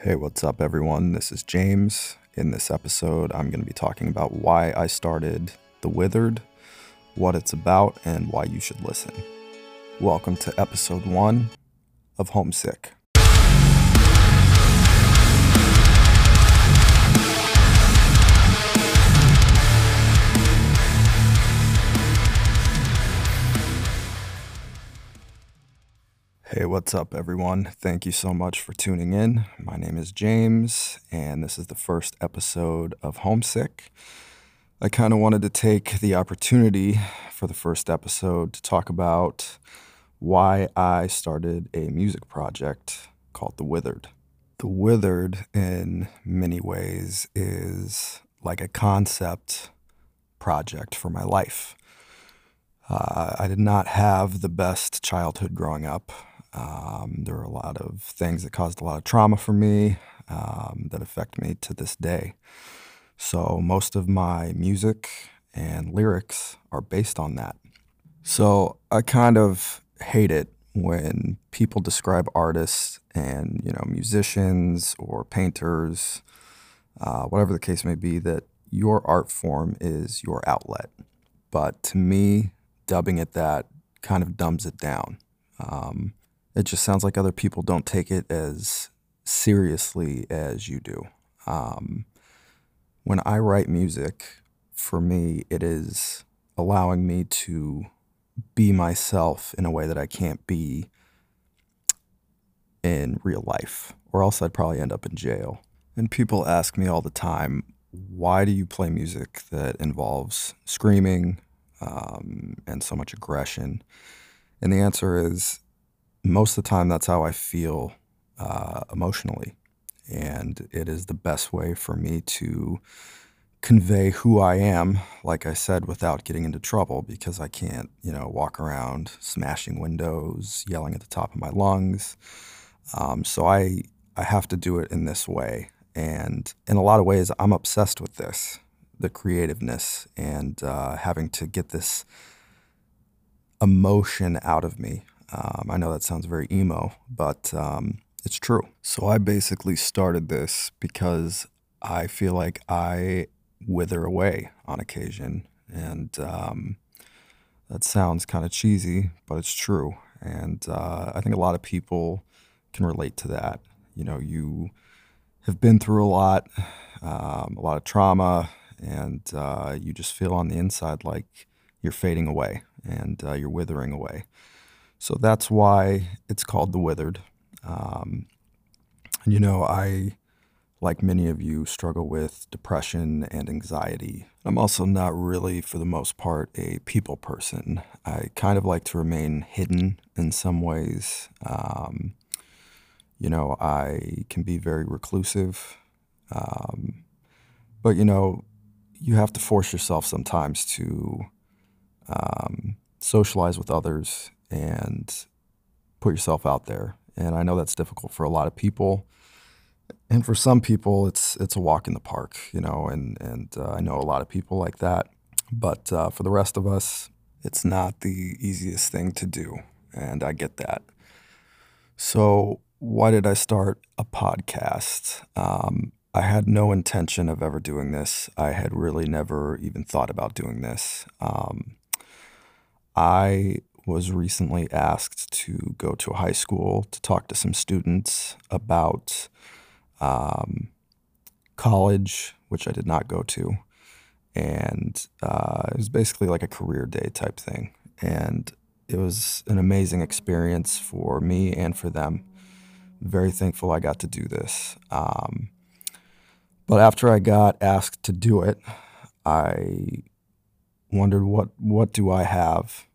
Hey, what's up, everyone? This is James. In this episode, I'm going to be talking about why I started The Withered, what it's about, and why you should listen. Welcome to episode one of Homesick. Hey, what's up, everyone? Thank you so much for tuning in. My name is James, and this is the first episode of Homesick. I kind of wanted to take the opportunity for the first episode to talk about why I started a music project called The Withered. The Withered, in many ways, is like a concept project for my life. Uh, I did not have the best childhood growing up. Um, there are a lot of things that caused a lot of trauma for me um, that affect me to this day. So most of my music and lyrics are based on that. So I kind of hate it when people describe artists and you know musicians or painters, uh, whatever the case may be, that your art form is your outlet. But to me, dubbing it that kind of dumbs it down. Um, it just sounds like other people don't take it as seriously as you do. Um, when I write music, for me, it is allowing me to be myself in a way that I can't be in real life, or else I'd probably end up in jail. And people ask me all the time, why do you play music that involves screaming um, and so much aggression? And the answer is most of the time, that's how I feel uh, emotionally. And it is the best way for me to convey who I am, like I said, without getting into trouble because I can't, you know, walk around smashing windows, yelling at the top of my lungs. Um, so I, I have to do it in this way. And in a lot of ways, I'm obsessed with this the creativeness and uh, having to get this emotion out of me um, I know that sounds very emo, but um, it's true. So I basically started this because I feel like I wither away on occasion. And um, that sounds kind of cheesy, but it's true. And uh, I think a lot of people can relate to that. You know, you have been through a lot, um, a lot of trauma, and uh, you just feel on the inside like you're fading away and uh, you're withering away. So that's why it's called The Withered. Um, and you know, I, like many of you, struggle with depression and anxiety. I'm also not really, for the most part, a people person. I kind of like to remain hidden in some ways. Um, you know, I can be very reclusive. Um, but, you know, you have to force yourself sometimes to um, socialize with others and put yourself out there. And I know that's difficult for a lot of people. And for some people, it's it's a walk in the park, you know. And and uh, I know a lot of people like that. But uh, for the rest of us, it's not the easiest thing to do, and I get that. So why did I start a podcast? Um, I had no intention of ever doing this. I had really never even thought about doing this. Um, I was recently asked to go to a high school to talk to some students about um, college, which I did not go to. And uh, it was basically like a career day type thing. And it was an amazing experience for me and for them. Very thankful I got to do this. Um, but after I got asked to do it, I wondered what what do I have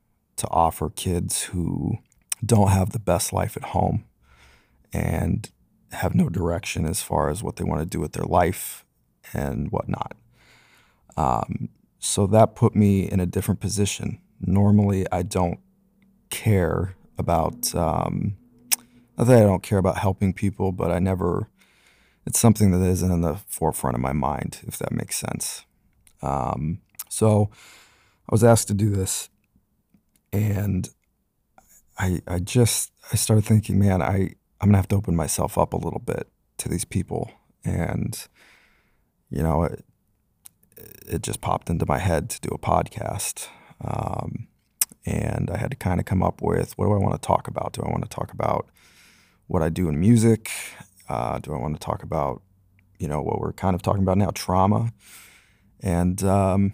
to offer kids who don't have the best life at home and have no direction as far as what they want to do with their life and whatnot. Um, so that put me in a different position. Normally, I don't care about, um, not that I don't care about helping people, but I never, it's something that isn't in the forefront of my mind, if that makes sense. Um, so I was asked to do this and I I just I started thinking, man, I I'm gonna have to open myself up a little bit to these people. And, you know, it, it just popped into my head to do a podcast. Um, and I had to kind of come up with what do I want to talk about? Do I want to talk about what I do in music? Uh, do I want to talk about, you know, what we're kind of talking about now, trauma? And, um,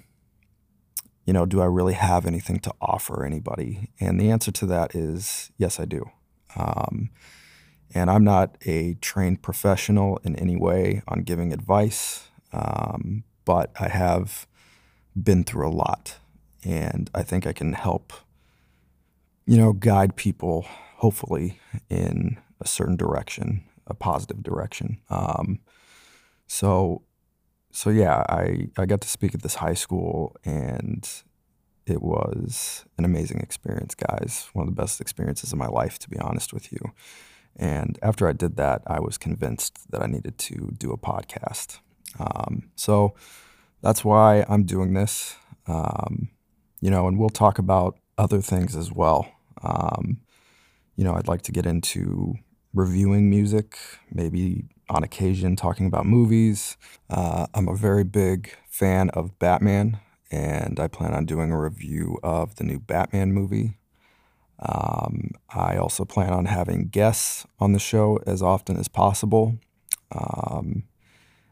you know, do I really have anything to offer anybody? And the answer to that is yes, I do. Um, and I'm not a trained professional in any way on giving advice, um, but I have been through a lot. And I think I can help, you know, guide people, hopefully, in a certain direction, a positive direction. Um, so, so yeah, I, I got to speak at this high school and it was an amazing experience, guys. One of the best experiences of my life, to be honest with you. And after I did that, I was convinced that I needed to do a podcast. Um, so that's why I'm doing this. Um, you know, and we'll talk about other things as well. Um, you know, I'd like to get into reviewing music, maybe on occasion talking about movies. Uh, I'm a very big fan of Batman, and I plan on doing a review of the new Batman movie. Um, I also plan on having guests on the show as often as possible. Um,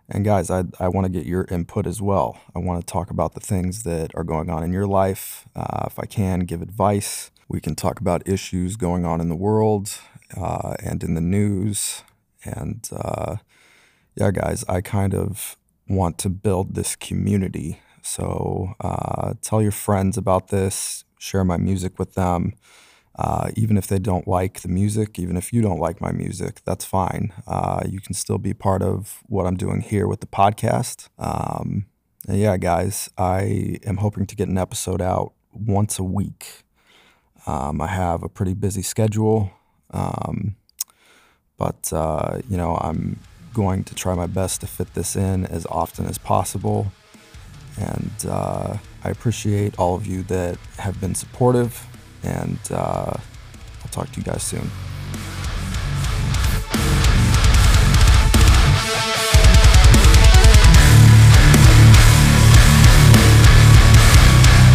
and guys, I, I want to get your input as well. I want to talk about the things that are going on in your life. Uh, if I can, give advice. We can talk about issues going on in the world uh, and in the news. And uh, yeah, guys, I kind of want to build this community. So uh, tell your friends about this, share my music with them. Uh, even if they don't like the music, even if you don't like my music, that's fine. Uh, you can still be part of what I'm doing here with the podcast. Um, yeah, guys, I am hoping to get an episode out once a week. Um, I have a pretty busy schedule, um, but uh, you know I'm going to try my best to fit this in as often as possible. And uh, I appreciate all of you that have been supportive and uh, I'll talk to you guys soon.